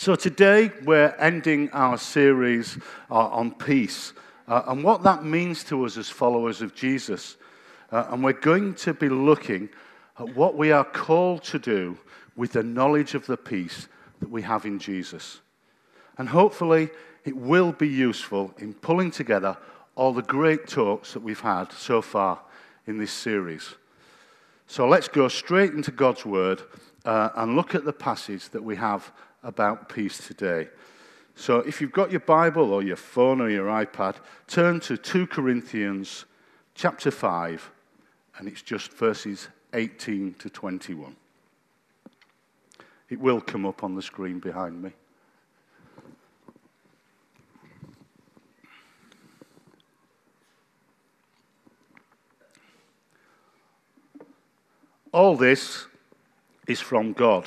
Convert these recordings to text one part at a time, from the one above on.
So today we're ending our series uh, on peace uh, and what that means to us as followers of Jesus. Uh, and we're going to be looking at what we are called to do with the knowledge of the peace that we have in Jesus. And hopefully it will be useful in pulling together all the great talks that we've had so far in this series. So let's go straight into God's Word uh, and look at the passage that we have about peace today. So if you've got your Bible or your phone or your iPad, turn to 2 Corinthians chapter 5, and it's just verses 18 to 21. It will come up on the screen behind me. All this is from God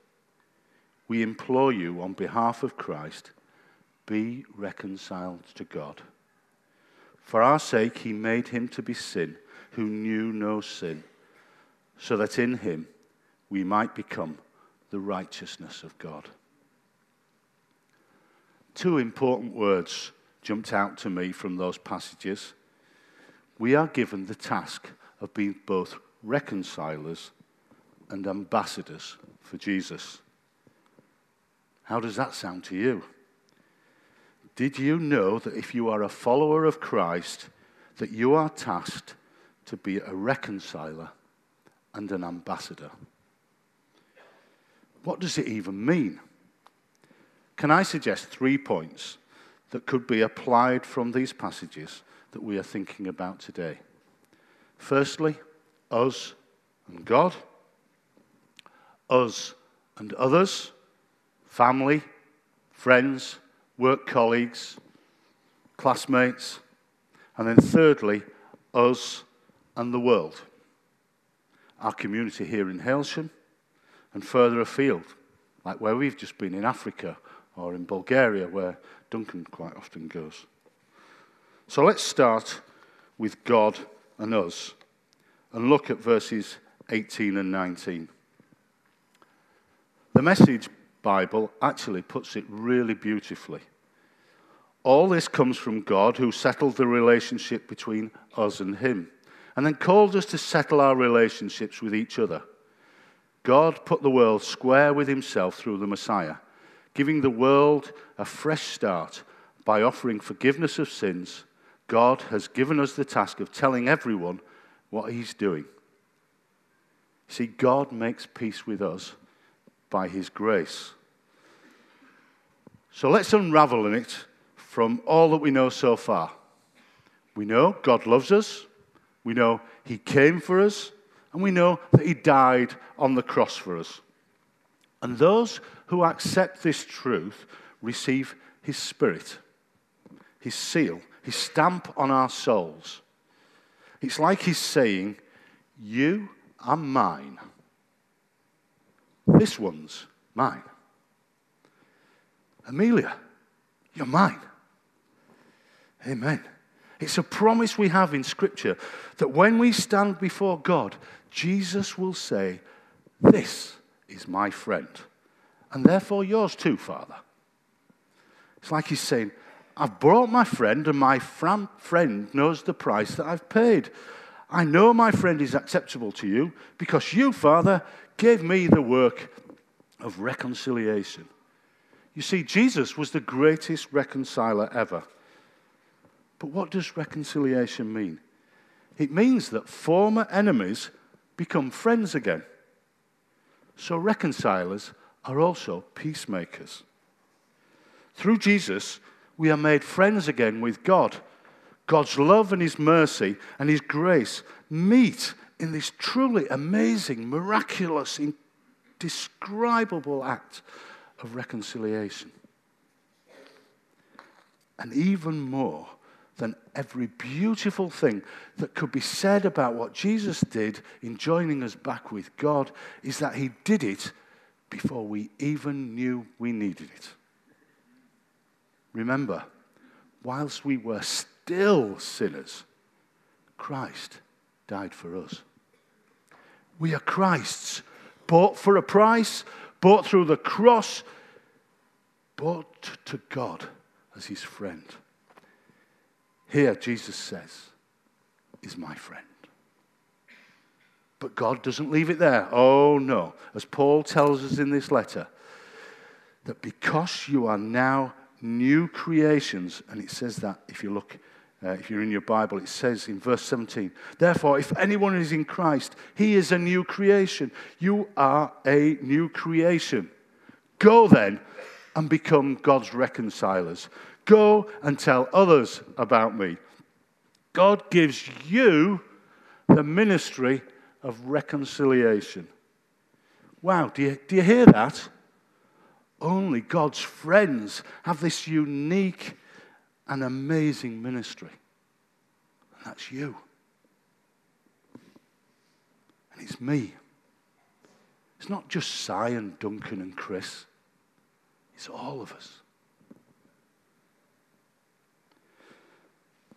we implore you on behalf of Christ, be reconciled to God. For our sake, he made him to be sin who knew no sin, so that in him we might become the righteousness of God. Two important words jumped out to me from those passages. We are given the task of being both reconcilers and ambassadors for Jesus. How does that sound to you? Did you know that if you are a follower of Christ, that you are tasked to be a reconciler and an ambassador? What does it even mean? Can I suggest three points that could be applied from these passages that we are thinking about today? Firstly, us and God, us and others, family, friends, work colleagues, classmates, and then thirdly, us and the world. Our community here in Hailsham and further afield, like where we've just been in Africa or in Bulgaria, where Duncan quite often goes. So let's start with God and us and look at verses 18 and 19. The message Bible actually puts it really beautifully. All this comes from God who settled the relationship between us and Him and then called us to settle our relationships with each other. God put the world square with Himself through the Messiah, giving the world a fresh start by offering forgiveness of sins. God has given us the task of telling everyone what He's doing. See, God makes peace with us by his grace. So let's unravel in it from all that we know so far. We know God loves us, we know he came for us, and we know that he died on the cross for us. And those who accept this truth receive his spirit, his seal, his stamp on our souls. It's like he's saying, You are mine. This one's mine. Amelia, you're mine. Amen. It's a promise we have in Scripture that when we stand before God, Jesus will say, This is my friend, and therefore yours too, Father. It's like he's saying, I've brought my friend, and my friend knows the price that I've paid. I know my friend is acceptable to you because you, Father, gave me the work of reconciliation. You see, Jesus was the greatest reconciler ever. But what does reconciliation mean? It means that former enemies become friends again. So reconcilers are also peacemakers. Through Jesus, we are made friends again with God. God's love and His mercy and His grace meet in this truly amazing, miraculous, indescribable act of reconciliation. And even more than every beautiful thing that could be said about what Jesus did in joining us back with God is that he did it before we even knew we needed it. Remember, whilst we were still sinners, Christ died for us. We are Christ's, bought for a price, bought through the cross, bought to God as his friend. Here, Jesus says, is my friend. But God doesn't leave it there. Oh, no. As Paul tells us in this letter, that because you are now new creations, and it says that if you look, uh, if you're in your Bible, it says in verse 17, therefore, if anyone is in Christ, he is a new creation. You are a new creation. Go then and become God's reconcilers. Go and tell others about me. God gives you the ministry of reconciliation. Wow, do you, do you hear that? Only God's friends have this unique and amazing ministry. And that's you. And it's me. It's not just Si and Duncan and Chris, it's all of us.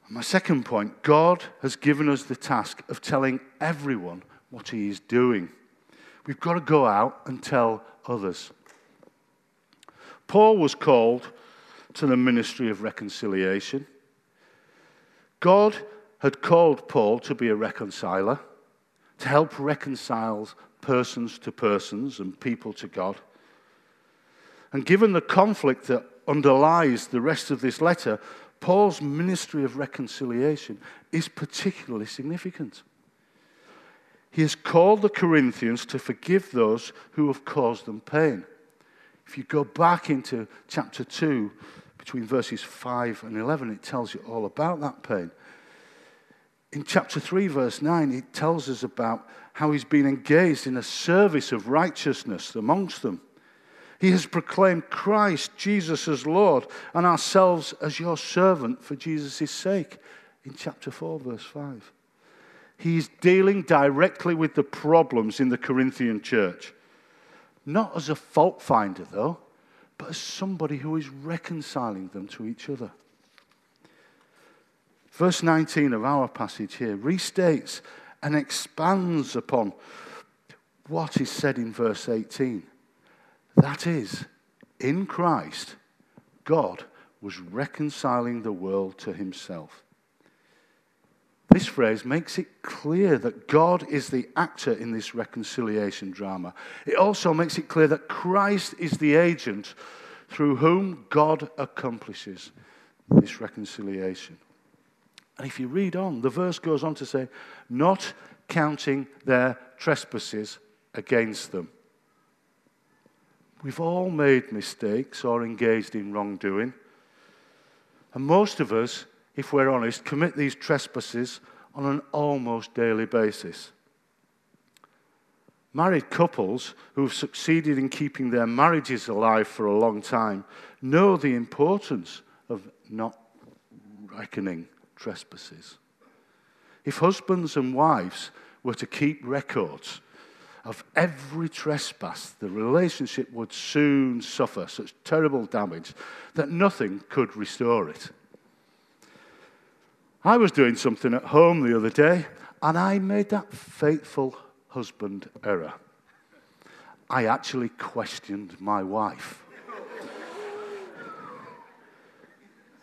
My second point God has given us the task of telling everyone what He is doing. We've got to go out and tell others. Paul was called to the ministry of reconciliation. God had called Paul to be a reconciler, to help reconcile persons to persons and people to God. And given the conflict that underlies the rest of this letter, Paul's ministry of reconciliation is particularly significant. He has called the Corinthians to forgive those who have caused them pain. If you go back into chapter 2, between verses 5 and 11, it tells you all about that pain. In chapter 3, verse 9, it tells us about how he's been engaged in a service of righteousness amongst them. He has proclaimed Christ Jesus as Lord and ourselves as your servant for Jesus' sake in chapter 4, verse 5. He's dealing directly with the problems in the Corinthian church. Not as a fault finder, though, but as somebody who is reconciling them to each other. Verse 19 of our passage here restates and expands upon what is said in verse 18. That is, in Christ, God was reconciling the world to himself. This phrase makes it clear that God is the actor in this reconciliation drama. It also makes it clear that Christ is the agent through whom God accomplishes this reconciliation. And if you read on, the verse goes on to say, not counting their trespasses against them. We've all made mistakes or engaged in wrongdoing. And most of us, if we're honest, commit these trespasses on an almost daily basis. Married couples who've succeeded in keeping their marriages alive for a long time know the importance of not reckoning trespasses. If husbands and wives were to keep records of every trespass, the relationship would soon suffer such terrible damage that nothing could restore it. I was doing something at home the other day, and I made that fateful husband error. I actually questioned my wife.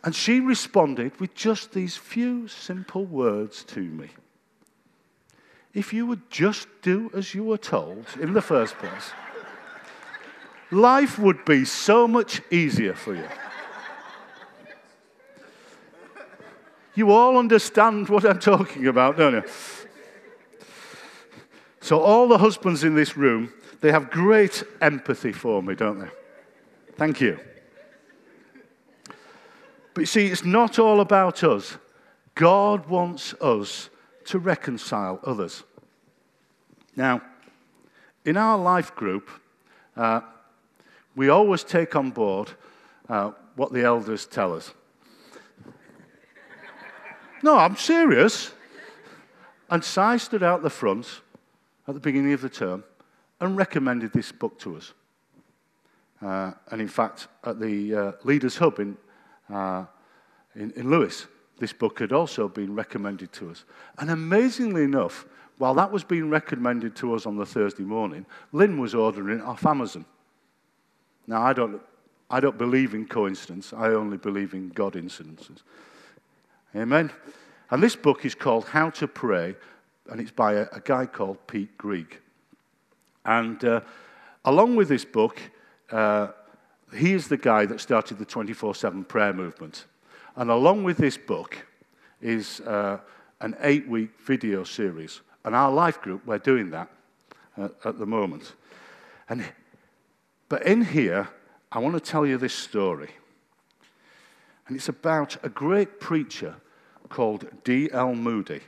And she responded with just these few simple words to me if you would just do as you were told in the first place, life would be so much easier for you. You all understand what I'm talking about, don't you? So, all the husbands in this room, they have great empathy for me, don't they? Thank you. But you see, it's not all about us. God wants us to reconcile others. Now, in our life group, uh, we always take on board uh, what the elders tell us. No, I'm serious. And Si stood out the front at the beginning of the term and recommended this book to us. Uh, and in fact, at the uh, Leaders Hub in, uh, in, in Lewes, this book had also been recommended to us. And amazingly enough, while that was being recommended to us on the Thursday morning, Lynn was ordering it off Amazon. Now, I don't, I don't believe in coincidence, I only believe in God incidences. Amen? And this book is called How to Pray, and it's by a, a guy called Pete Greig. And uh, along with this book, uh, he is the guy that started the 24 7 prayer movement. And along with this book is uh, an eight week video series and our life group, we're doing that uh, at the moment. And, but in here, I want to tell you this story. And it's about a great preacher called D.L. Moody.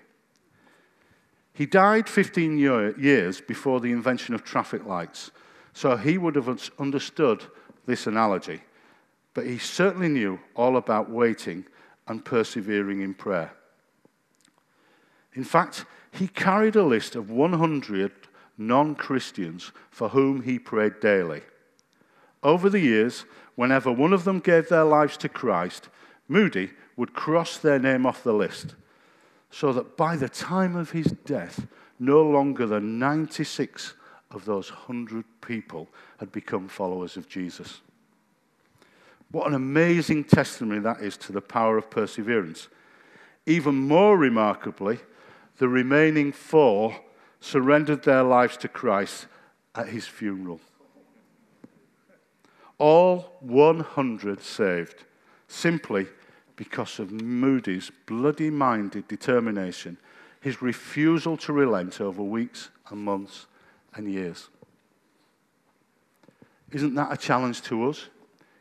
He died 15 year, years before the invention of traffic lights, so he would have understood this analogy. But he certainly knew all about waiting and persevering in prayer. In fact, he carried a list of 100 non Christians for whom he prayed daily. Over the years, whenever one of them gave their lives to Christ, Moody would cross their name off the list, so that by the time of his death, no longer than 96 of those 100 people had become followers of Jesus. What an amazing testimony that is to the power of perseverance. Even more remarkably, the remaining four surrendered their lives to Christ at his funeral. All 100 saved, simply because of Moody's bloody minded determination, his refusal to relent over weeks and months and years. Isn't that a challenge to us?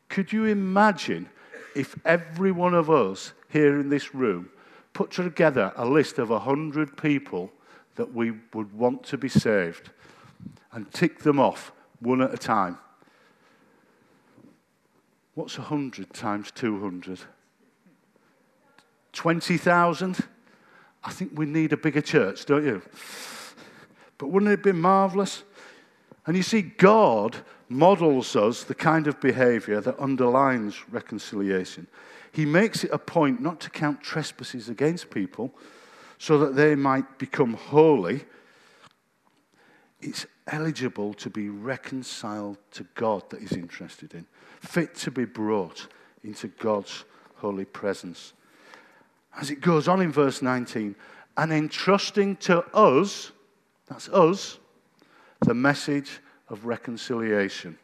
Could you imagine if every one of us here in this room put together a list of 100 people that we would want to be saved and tick them off one at a time. What's 100 times 200? 20,000? I think we need a bigger church, don't you? But wouldn't it be marvelous? And you see, God models us the kind of behavior that underlines reconciliation. He makes it a point not to count trespasses against people so that they might become holy. It's eligible to be reconciled to God that he's interested in, fit to be brought into God's holy presence. As it goes on in verse 19, and entrusting to us, that's us, the message of reconciliation.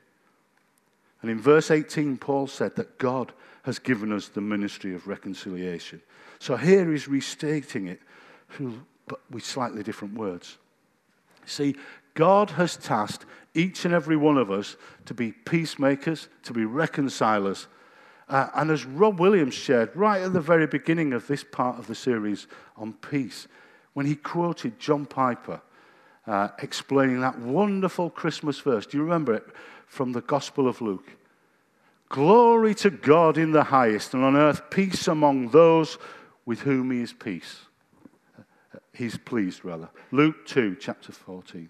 And in verse 18, Paul said that God has given us the ministry of reconciliation. So here he's restating it, but with slightly different words. See, God has tasked each and every one of us to be peacemakers, to be reconcilers. Uh, and as Rob Williams shared right at the very beginning of this part of the series on peace, when he quoted John Piper uh, explaining that wonderful Christmas verse, do you remember it from the Gospel of Luke? Glory to God in the highest, and on earth peace among those with whom he is peace. He's pleased, rather. Luke 2, chapter 14.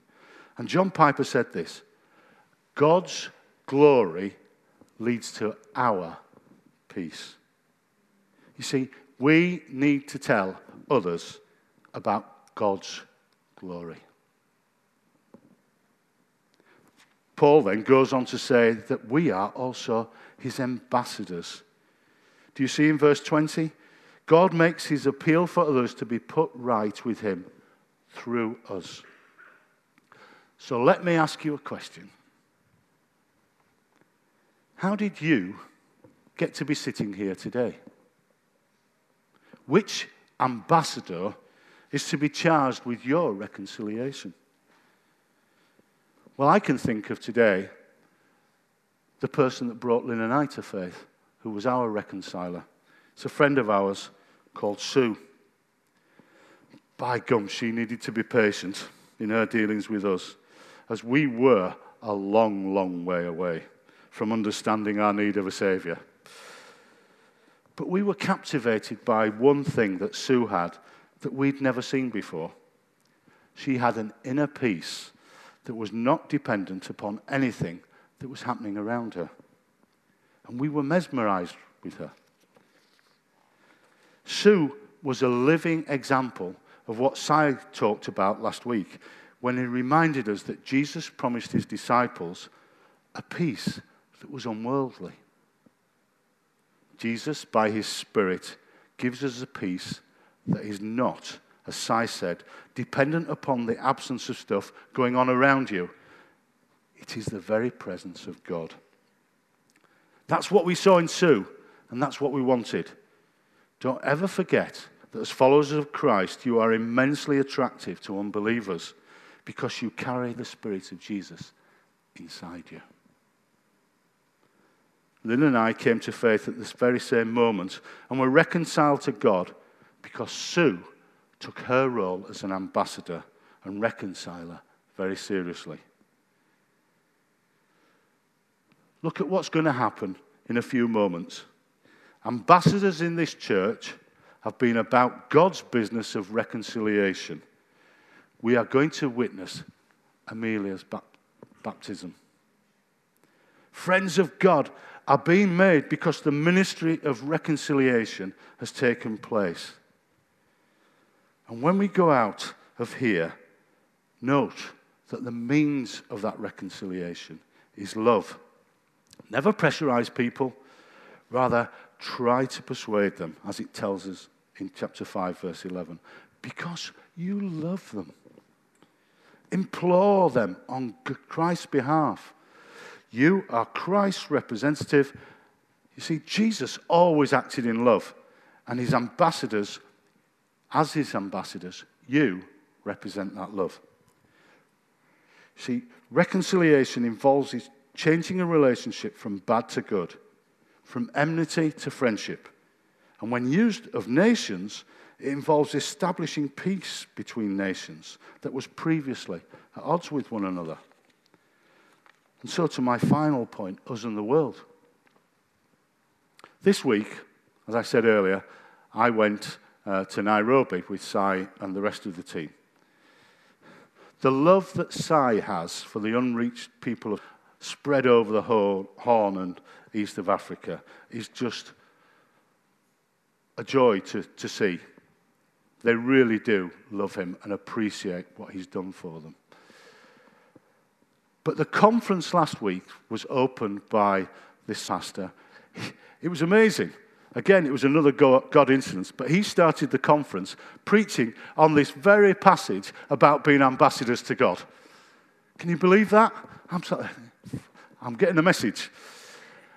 And John Piper said this God's glory leads to our peace. You see, we need to tell others about God's glory. Paul then goes on to say that we are also his ambassadors. Do you see in verse 20? God makes his appeal for others to be put right with him through us. So let me ask you a question. How did you get to be sitting here today? Which ambassador is to be charged with your reconciliation? Well, I can think of today the person that brought Lynn and I to faith, who was our reconciler. It's a friend of ours called Sue. By gum, she needed to be patient in her dealings with us, as we were a long, long way away from understanding our need of a Saviour. But we were captivated by one thing that Sue had that we'd never seen before. She had an inner peace that was not dependent upon anything that was happening around her. And we were mesmerized with her. Sue was a living example of what Si talked about last week when he reminded us that Jesus promised his disciples a peace that was unworldly. Jesus, by his Spirit, gives us a peace that is not, as Si said, dependent upon the absence of stuff going on around you. It is the very presence of God. That's what we saw in Sue, and that's what we wanted. Don't ever forget that as followers of Christ, you are immensely attractive to unbelievers because you carry the Spirit of Jesus inside you. Lynn and I came to faith at this very same moment and were reconciled to God because Sue took her role as an ambassador and reconciler very seriously. Look at what's going to happen in a few moments. Ambassadors in this church have been about God's business of reconciliation. We are going to witness Amelia's baptism. Friends of God are being made because the ministry of reconciliation has taken place. And when we go out of here, note that the means of that reconciliation is love. Never pressurize people, rather, try to persuade them, as it tells us in chapter 5, verse 11, because you love them. Implore them on Christ's behalf. You are Christ's representative. You see, Jesus always acted in love, and his ambassadors, as his ambassadors, you represent that love. See, reconciliation involves changing a relationship from bad to good from enmity to friendship. And when used of nations, it involves establishing peace between nations that was previously at odds with one another. And so, to my final point us and the world. This week, as I said earlier, I went uh, to Nairobi with Si and the rest of the team. The love that Si has for the unreached people spread over the whole Horn and east of Africa is just a joy to, to see. They really do love him and appreciate what he's done for them. But the conference last week was opened by this pastor. It was amazing. Again, it was another God incident, but he started the conference preaching on this very passage about being ambassadors to God. Can you believe that? I'm, sorry. I'm getting the message.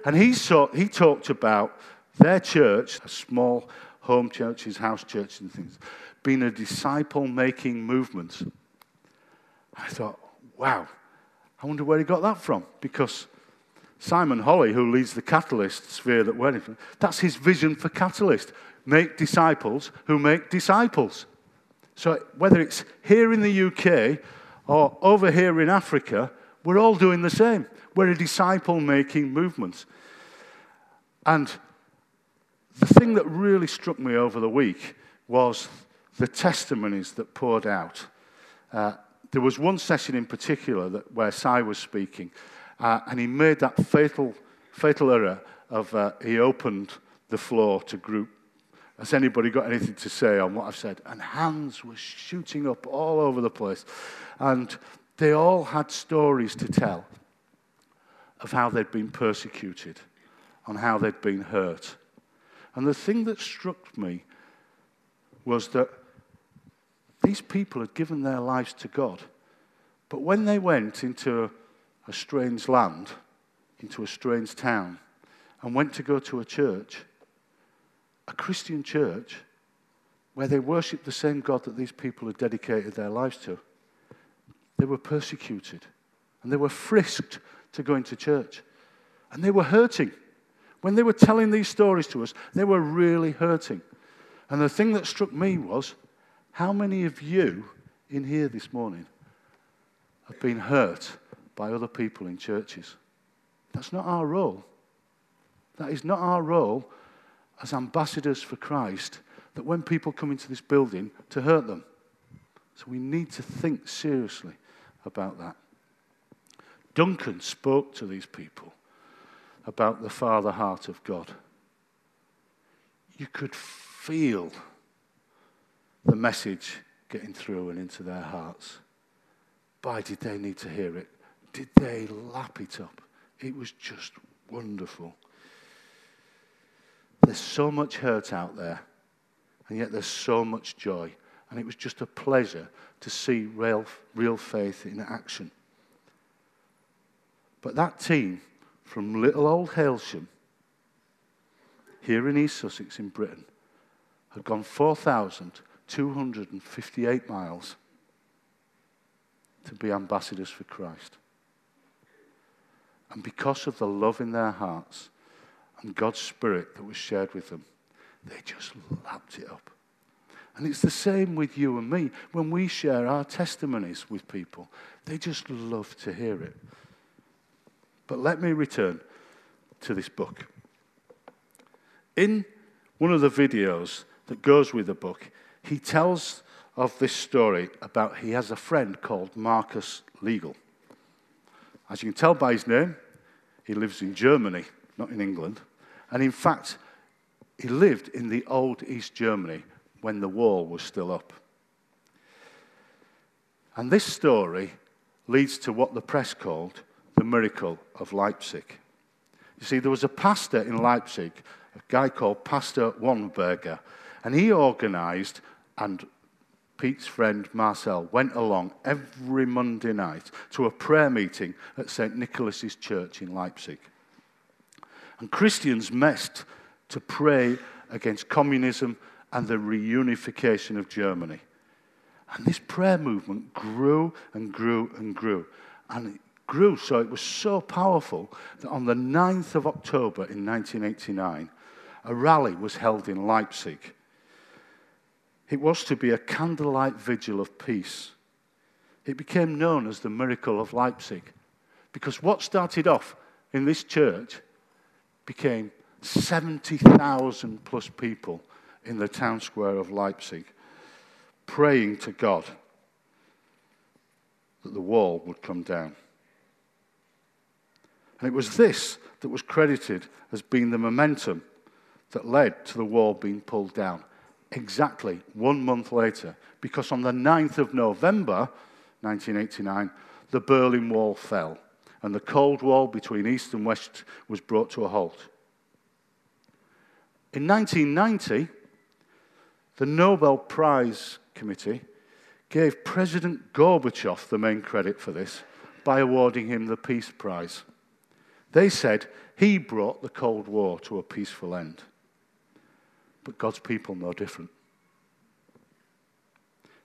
And he, saw, he talked about their church, small home churches, house churches, and things, being a disciple making movement. I thought, wow, I wonder where he got that from. Because Simon Holley, who leads the Catalyst sphere that we're in, that's his vision for Catalyst make disciples who make disciples. So whether it's here in the UK or over here in Africa, we're all doing the same. We're a disciple making movement. And the thing that really struck me over the week was the testimonies that poured out. Uh, there was one session in particular that, where Si was speaking, uh, and he made that fatal, fatal error of uh, he opened the floor to group. Has anybody got anything to say on what I've said? And hands were shooting up all over the place. And they all had stories to tell of how they'd been persecuted, on how they'd been hurt. And the thing that struck me was that these people had given their lives to God. But when they went into a, strange land, into a strange town, and went to go to a church, a Christian church, where they worshipped the same God that these people had dedicated their lives to, they were persecuted and they were frisked to going to church. And they were hurting. When they were telling these stories to us, they were really hurting. And the thing that struck me was how many of you in here this morning have been hurt by other people in churches? That's not our role. That is not our role as ambassadors for Christ that when people come into this building to hurt them. So we need to think seriously about that. Duncan spoke to these people about the Father heart of God. You could feel the message getting through and into their hearts. Boy, did they need to hear it. Did they lap it up? It was just wonderful. There's so much hurt out there, and yet there's so much joy. And it was just a pleasure to see real, real faith in action. But that team from little old Hailsham, here in East Sussex in Britain, had gone 4,258 miles to be ambassadors for Christ. And because of the love in their hearts and God's Spirit that was shared with them, they just lapped it up. And it's the same with you and me. When we share our testimonies with people, they just love to hear it. But let me return to this book. In one of the videos that goes with the book, he tells of this story about he has a friend called Marcus Legal. As you can tell by his name, he lives in Germany, not in England. And in fact, he lived in the old East Germany when the wall was still up. And this story leads to what the press called the miracle of Leipzig. You see, there was a pastor in Leipzig, a guy called Pastor Wonneberger, and he organized, and Pete's friend Marcel went along every Monday night to a prayer meeting at St. Nicholas's Church in Leipzig. And Christians met to pray against communism and the reunification of Germany. And this prayer movement grew and grew and grew. And it grew so it was so powerful that on the 9th of October in 1989, a rally was held in Leipzig. It was to be a candlelight vigil of peace. It became known as the miracle of Leipzig because what started off in this church became 70,000 plus people in the town square of Leipzig praying to God that the wall would come down. And it was this that was credited as being the momentum that led to the wall being pulled down exactly one month later, because on the 9th of November 1989, the Berlin Wall fell and the Cold War between East and West was brought to a halt. In 1990, the Nobel Prize Committee gave President Gorbachev the main credit for this by awarding him the Peace Prize. They said he brought the Cold War to a peaceful end. But God's people know different.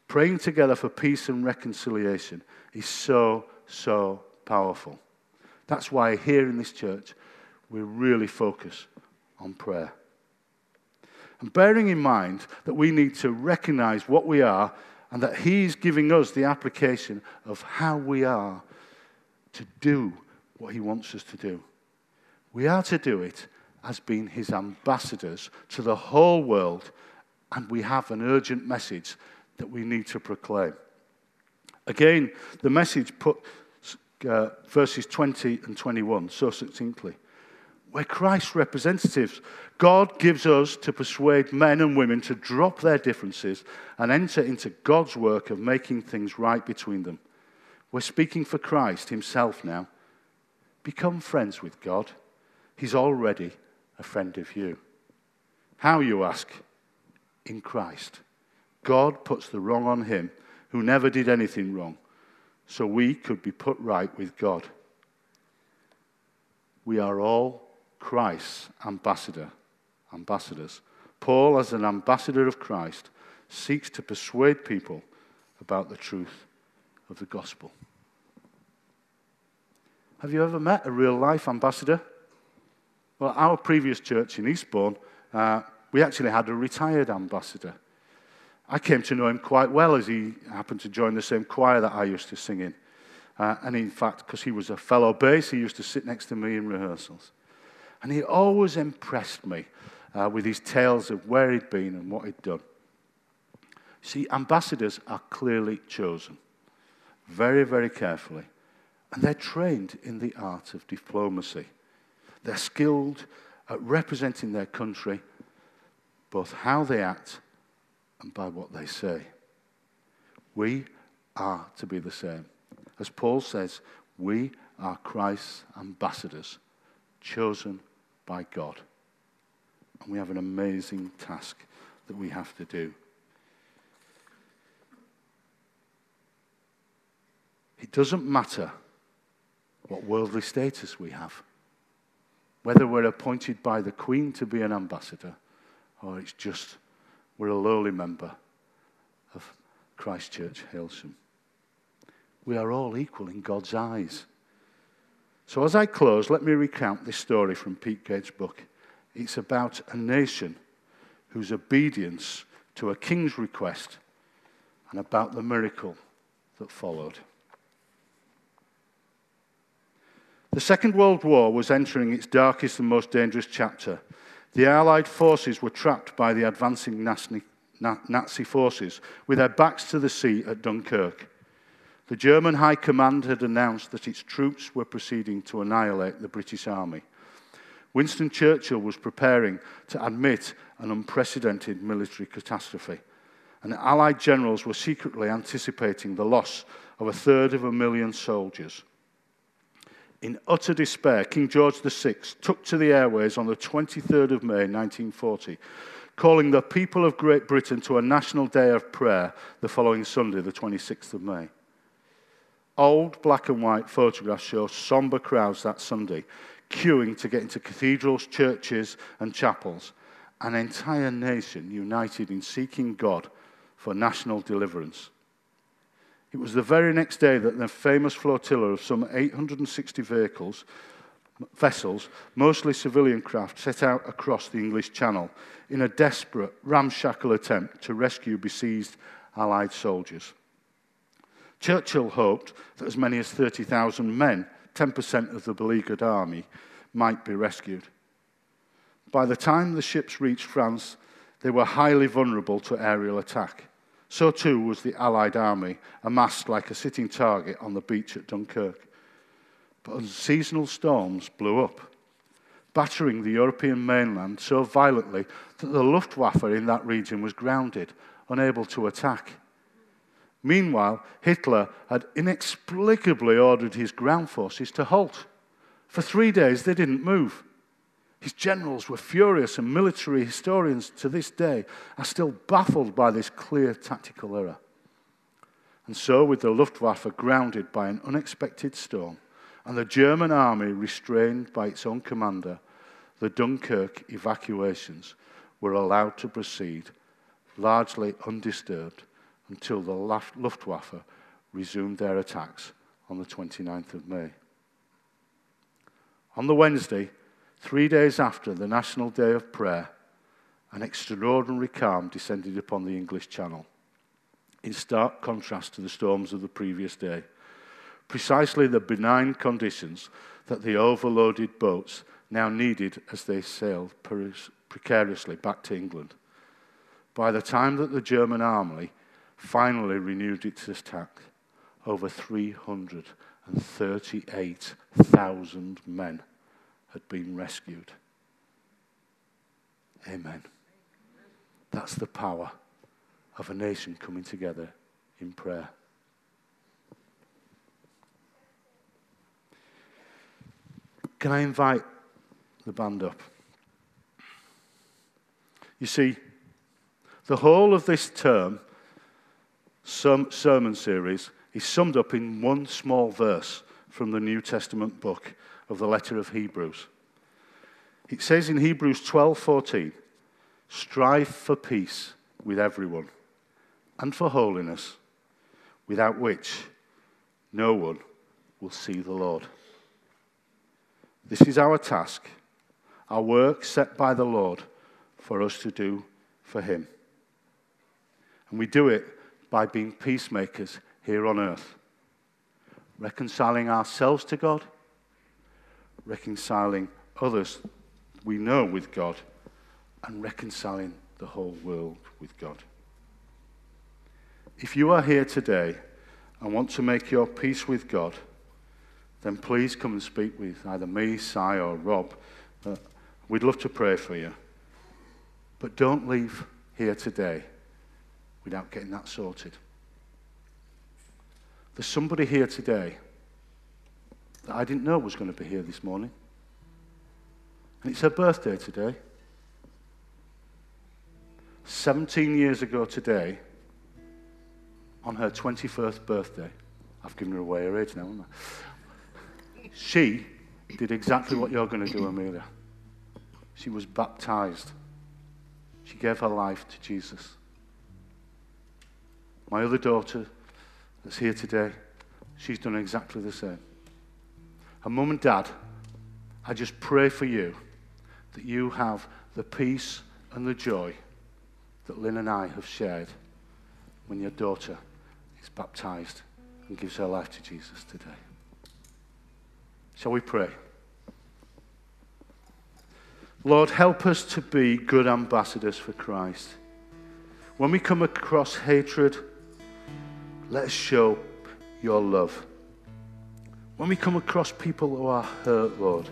Praying together for peace and reconciliation is so, so powerful. That's why here in this church, we really focus on prayer. And bearing in mind that we need to recognize what we are and that He's giving us the application of how we are to do what he wants us to do. We are to do it as being his ambassadors to the whole world, and we have an urgent message that we need to proclaim. Again, the message put uh, verses 20 and 21 so succinctly. We're Christ's representatives. God gives us to persuade men and women to drop their differences and enter into God's work of making things right between them. We're speaking for Christ himself now. Become friends with God. He's already a friend of you. How, you ask? In Christ. God puts the wrong on him who never did anything wrong, so we could be put right with God. We are all Christ's ambassador, ambassadors. Paul, as an ambassador of Christ, seeks to persuade people about the truth of the gospel. Have you ever met a real life ambassador? Well, our previous church in Eastbourne, uh, we actually had a retired ambassador. I came to know him quite well as he happened to join the same choir that I used to sing in. Uh, and in fact, because he was a fellow bass, he used to sit next to me in rehearsals. And he always impressed me uh, with his tales of where he'd been and what he'd done. See, ambassadors are clearly chosen very, very carefully, and they're trained in the art of diplomacy. They're skilled at representing their country, both how they act and by what they say. We are to be the same. As Paul says, we are Christ's ambassadors, chosen by God. And we have an amazing task that we have to do. It doesn't matter what worldly status we have, whether we're appointed by the Queen to be an ambassador or it's just we're a lowly member of Christchurch, Hailsham. We are all equal in God's eyes. So, as I close, let me recount this story from Pete Gates' book. It's about a nation whose obedience to a king's request and about the miracle that followed. The Second World War was entering its darkest and most dangerous chapter. The Allied forces were trapped by the advancing Nazi forces with their backs to the sea at Dunkirk. The German High Command had announced that its troops were proceeding to annihilate the British Army. Winston Churchill was preparing to admit an unprecedented military catastrophe, and Allied generals were secretly anticipating the loss of a third of a million soldiers. In utter despair, King George VI took to the airways on the 23rd of May 1940, calling the people of Great Britain to a national day of prayer the following Sunday, the 26th of May. Old black and white photographs show somber crowds that Sunday, queuing to get into cathedrals, churches, and chapels. An entire nation united in seeking God for national deliverance. It was the very next day that the famous flotilla of some 860 vehicles, vessels, mostly civilian craft, set out across the English Channel in a desperate, ramshackle attempt to rescue besieged Allied soldiers. Churchill hoped that as many as 30,000 men, 10% of the beleaguered army, might be rescued. By the time the ships reached France, they were highly vulnerable to aerial attack. So too was the Allied army, amassed like a sitting target on the beach at Dunkirk. But seasonal storms blew up, battering the European mainland so violently that the Luftwaffe in that region was grounded, unable to attack. Meanwhile, Hitler had inexplicably ordered his ground forces to halt. For three days, they didn't move. His generals were furious, and military historians to this day are still baffled by this clear tactical error. And so, with the Luftwaffe grounded by an unexpected storm, and the German army restrained by its own commander, the Dunkirk evacuations were allowed to proceed largely undisturbed until the Luftwaffe resumed their attacks on the 29th of May. On the Wednesday, three days after the National Day of Prayer, an extraordinary calm descended upon the English Channel, in stark contrast to the storms of the previous day. Precisely the benign conditions that the overloaded boats now needed as they sailed precariously back to England. By the time that the German army finally renewed its attack. Over 338,000 men had been rescued. Amen. That's the power of a nation coming together in prayer. Can I invite the band up? You see, the whole of this term sermon series is summed up in one small verse from the New Testament book of the letter of Hebrews. It says in Hebrews 12:14, "Strive for peace with everyone and for holiness, without which no one will see the Lord." This is our task, our work set by the Lord for us to do for him. And we do it by being peacemakers here on earth, reconciling ourselves to God, reconciling others we know with God, and reconciling the whole world with God. If you are here today and want to make your peace with God, then please come and speak with either me, Si, or Rob. Uh, we'd love to pray for you. But don't leave here today without getting that sorted. There's somebody here today that I didn't know was going to be here this morning. And it's her birthday today. 17 years ago today, on her 21st birthday, I've given her away her age now, haven't I? She did exactly what you're going to do, Amelia. She was baptized. She gave her life to Jesus. My other daughter that's here today, she's done exactly the same. And mum and dad, I just pray for you that you have the peace and the joy that Lynn and I have shared when your daughter is baptized and gives her life to Jesus today. Shall we pray? Lord, help us to be good ambassadors for Christ. When we come across hatred, let us show your love. When we come across people who are hurt, Lord,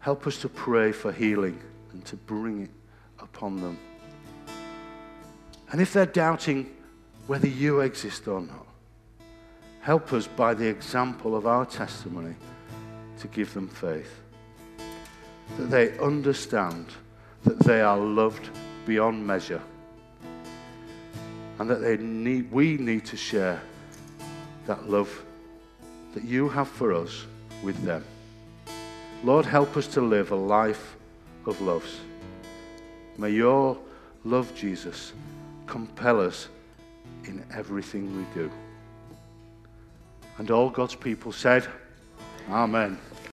help us to pray for healing and to bring it upon them. And if they're doubting whether you exist or not, help us by the example of our testimony to give them faith that they understand that they are loved beyond measure and that they need, we need to share that love that you have for us with them. Lord, help us to live a life of loves. May your love, Jesus, compel us in everything we do. And all God's people said, Amen.